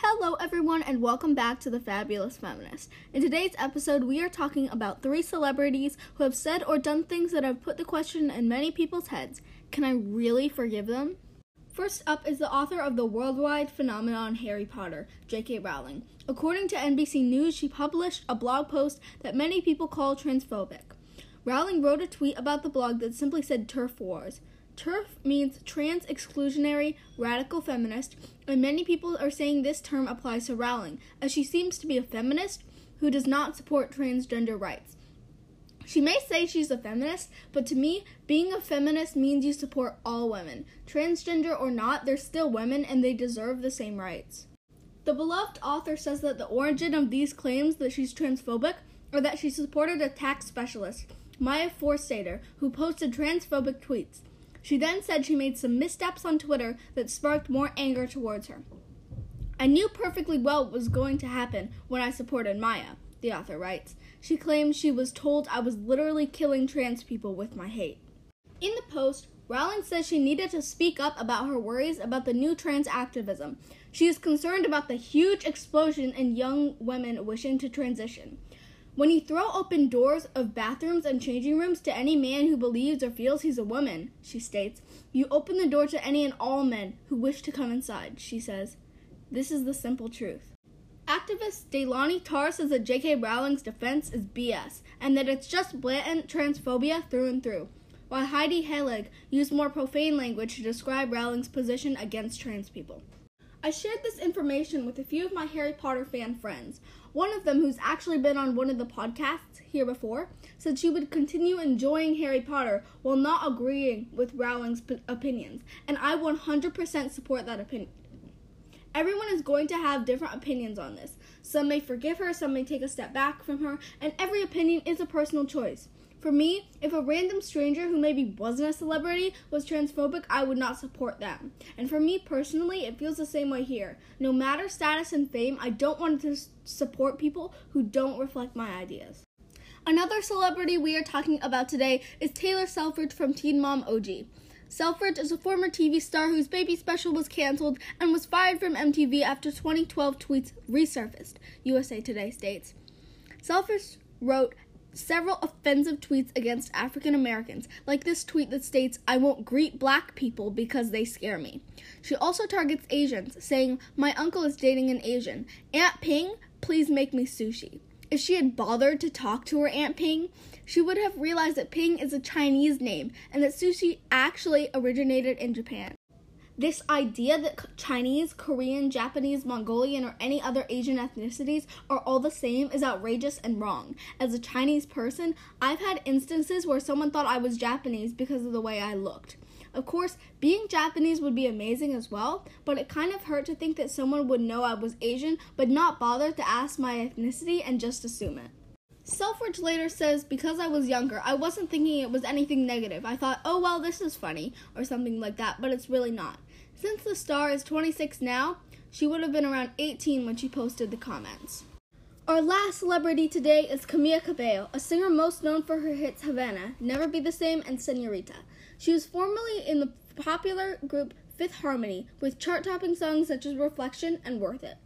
Hello, everyone, and welcome back to the Fabulous Feminist. In today's episode, we are talking about three celebrities who have said or done things that have put the question in many people's heads can I really forgive them? First up is the author of the worldwide phenomenon Harry Potter, J.K. Rowling. According to NBC News, she published a blog post that many people call transphobic. Rowling wrote a tweet about the blog that simply said TERF wars. TERF means trans exclusionary radical feminist, and many people are saying this term applies to Rowling, as she seems to be a feminist who does not support transgender rights. She may say she's a feminist, but to me, being a feminist means you support all women. Transgender or not, they're still women and they deserve the same rights. The beloved author says that the origin of these claims that she's transphobic are that she supported a tax specialist, Maya Forstater, who posted transphobic tweets. She then said she made some missteps on Twitter that sparked more anger towards her. I knew perfectly well what was going to happen when I supported Maya, the author writes. She claims she was told I was literally killing trans people with my hate. In the post, Rowling says she needed to speak up about her worries about the new trans activism. She is concerned about the huge explosion in young women wishing to transition. When you throw open doors of bathrooms and changing rooms to any man who believes or feels he's a woman, she states, you open the door to any and all men who wish to come inside, she says. This is the simple truth. Activist Delaney Tarr says that J.K. Rowling's defense is BS and that it's just blatant transphobia through and through, while Heidi Heilig used more profane language to describe Rowling's position against trans people. I shared this information with a few of my Harry Potter fan friends. One of them, who's actually been on one of the podcasts here before, said she would continue enjoying Harry Potter while not agreeing with Rowling's p- opinions, and I 100% support that opinion. Everyone is going to have different opinions on this. Some may forgive her, some may take a step back from her, and every opinion is a personal choice. For me, if a random stranger who maybe wasn't a celebrity was transphobic, I would not support them. And for me personally, it feels the same way here. No matter status and fame, I don't want to support people who don't reflect my ideas. Another celebrity we are talking about today is Taylor Selfridge from Teen Mom OG. Selfridge is a former TV star whose baby special was canceled and was fired from MTV after 2012 tweets resurfaced, USA Today states. Selfridge wrote several offensive tweets against African Americans, like this tweet that states, I won't greet black people because they scare me. She also targets Asians, saying, My uncle is dating an Asian. Aunt Ping, please make me sushi. If she had bothered to talk to her Aunt Ping, she would have realized that Ping is a Chinese name and that sushi actually originated in Japan. This idea that Chinese, Korean, Japanese, Mongolian, or any other Asian ethnicities are all the same is outrageous and wrong. As a Chinese person, I've had instances where someone thought I was Japanese because of the way I looked. Of course, being Japanese would be amazing as well, but it kind of hurt to think that someone would know I was Asian but not bother to ask my ethnicity and just assume it. Selfridge later says, Because I was younger, I wasn't thinking it was anything negative. I thought, oh well, this is funny, or something like that, but it's really not. Since the star is 26 now, she would have been around 18 when she posted the comments. Our last celebrity today is Camila Cabello, a singer most known for her hits Havana, Never Be the Same, and Senorita. She was formerly in the popular group Fifth Harmony, with chart topping songs such as Reflection and Worth It.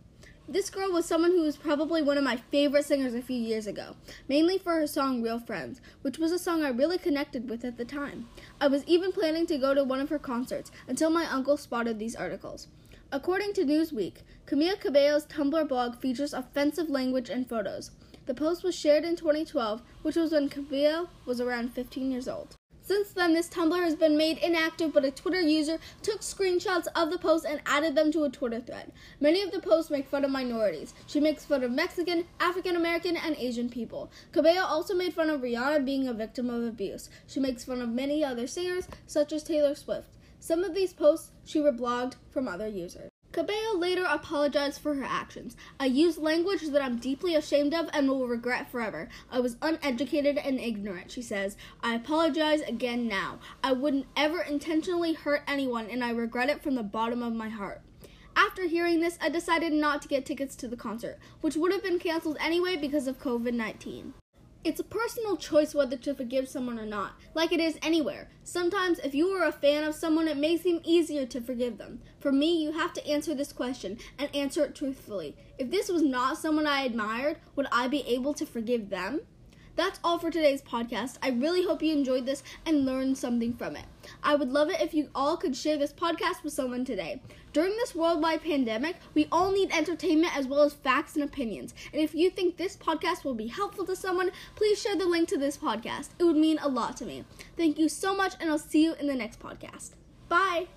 This girl was someone who was probably one of my favorite singers a few years ago, mainly for her song Real Friends, which was a song I really connected with at the time. I was even planning to go to one of her concerts until my uncle spotted these articles. According to Newsweek, Camila Cabello's Tumblr blog features offensive language and photos. The post was shared in 2012, which was when Cabello was around 15 years old. Since then, this Tumblr has been made inactive, but a Twitter user took screenshots of the post and added them to a Twitter thread. Many of the posts make fun of minorities. She makes fun of Mexican, African American, and Asian people. Cabello also made fun of Rihanna being a victim of abuse. She makes fun of many other singers, such as Taylor Swift. Some of these posts she reblogged from other users. Cabello later apologized for her actions. I used language that I'm deeply ashamed of and will regret forever. I was uneducated and ignorant, she says. I apologize again now. I wouldn't ever intentionally hurt anyone, and I regret it from the bottom of my heart. After hearing this, I decided not to get tickets to the concert, which would have been canceled anyway because of COVID 19. It's a personal choice whether to forgive someone or not, like it is anywhere. Sometimes, if you are a fan of someone, it may seem easier to forgive them. For me, you have to answer this question and answer it truthfully. If this was not someone I admired, would I be able to forgive them? That's all for today's podcast. I really hope you enjoyed this and learned something from it. I would love it if you all could share this podcast with someone today. During this worldwide pandemic, we all need entertainment as well as facts and opinions. And if you think this podcast will be helpful to someone, please share the link to this podcast. It would mean a lot to me. Thank you so much, and I'll see you in the next podcast. Bye.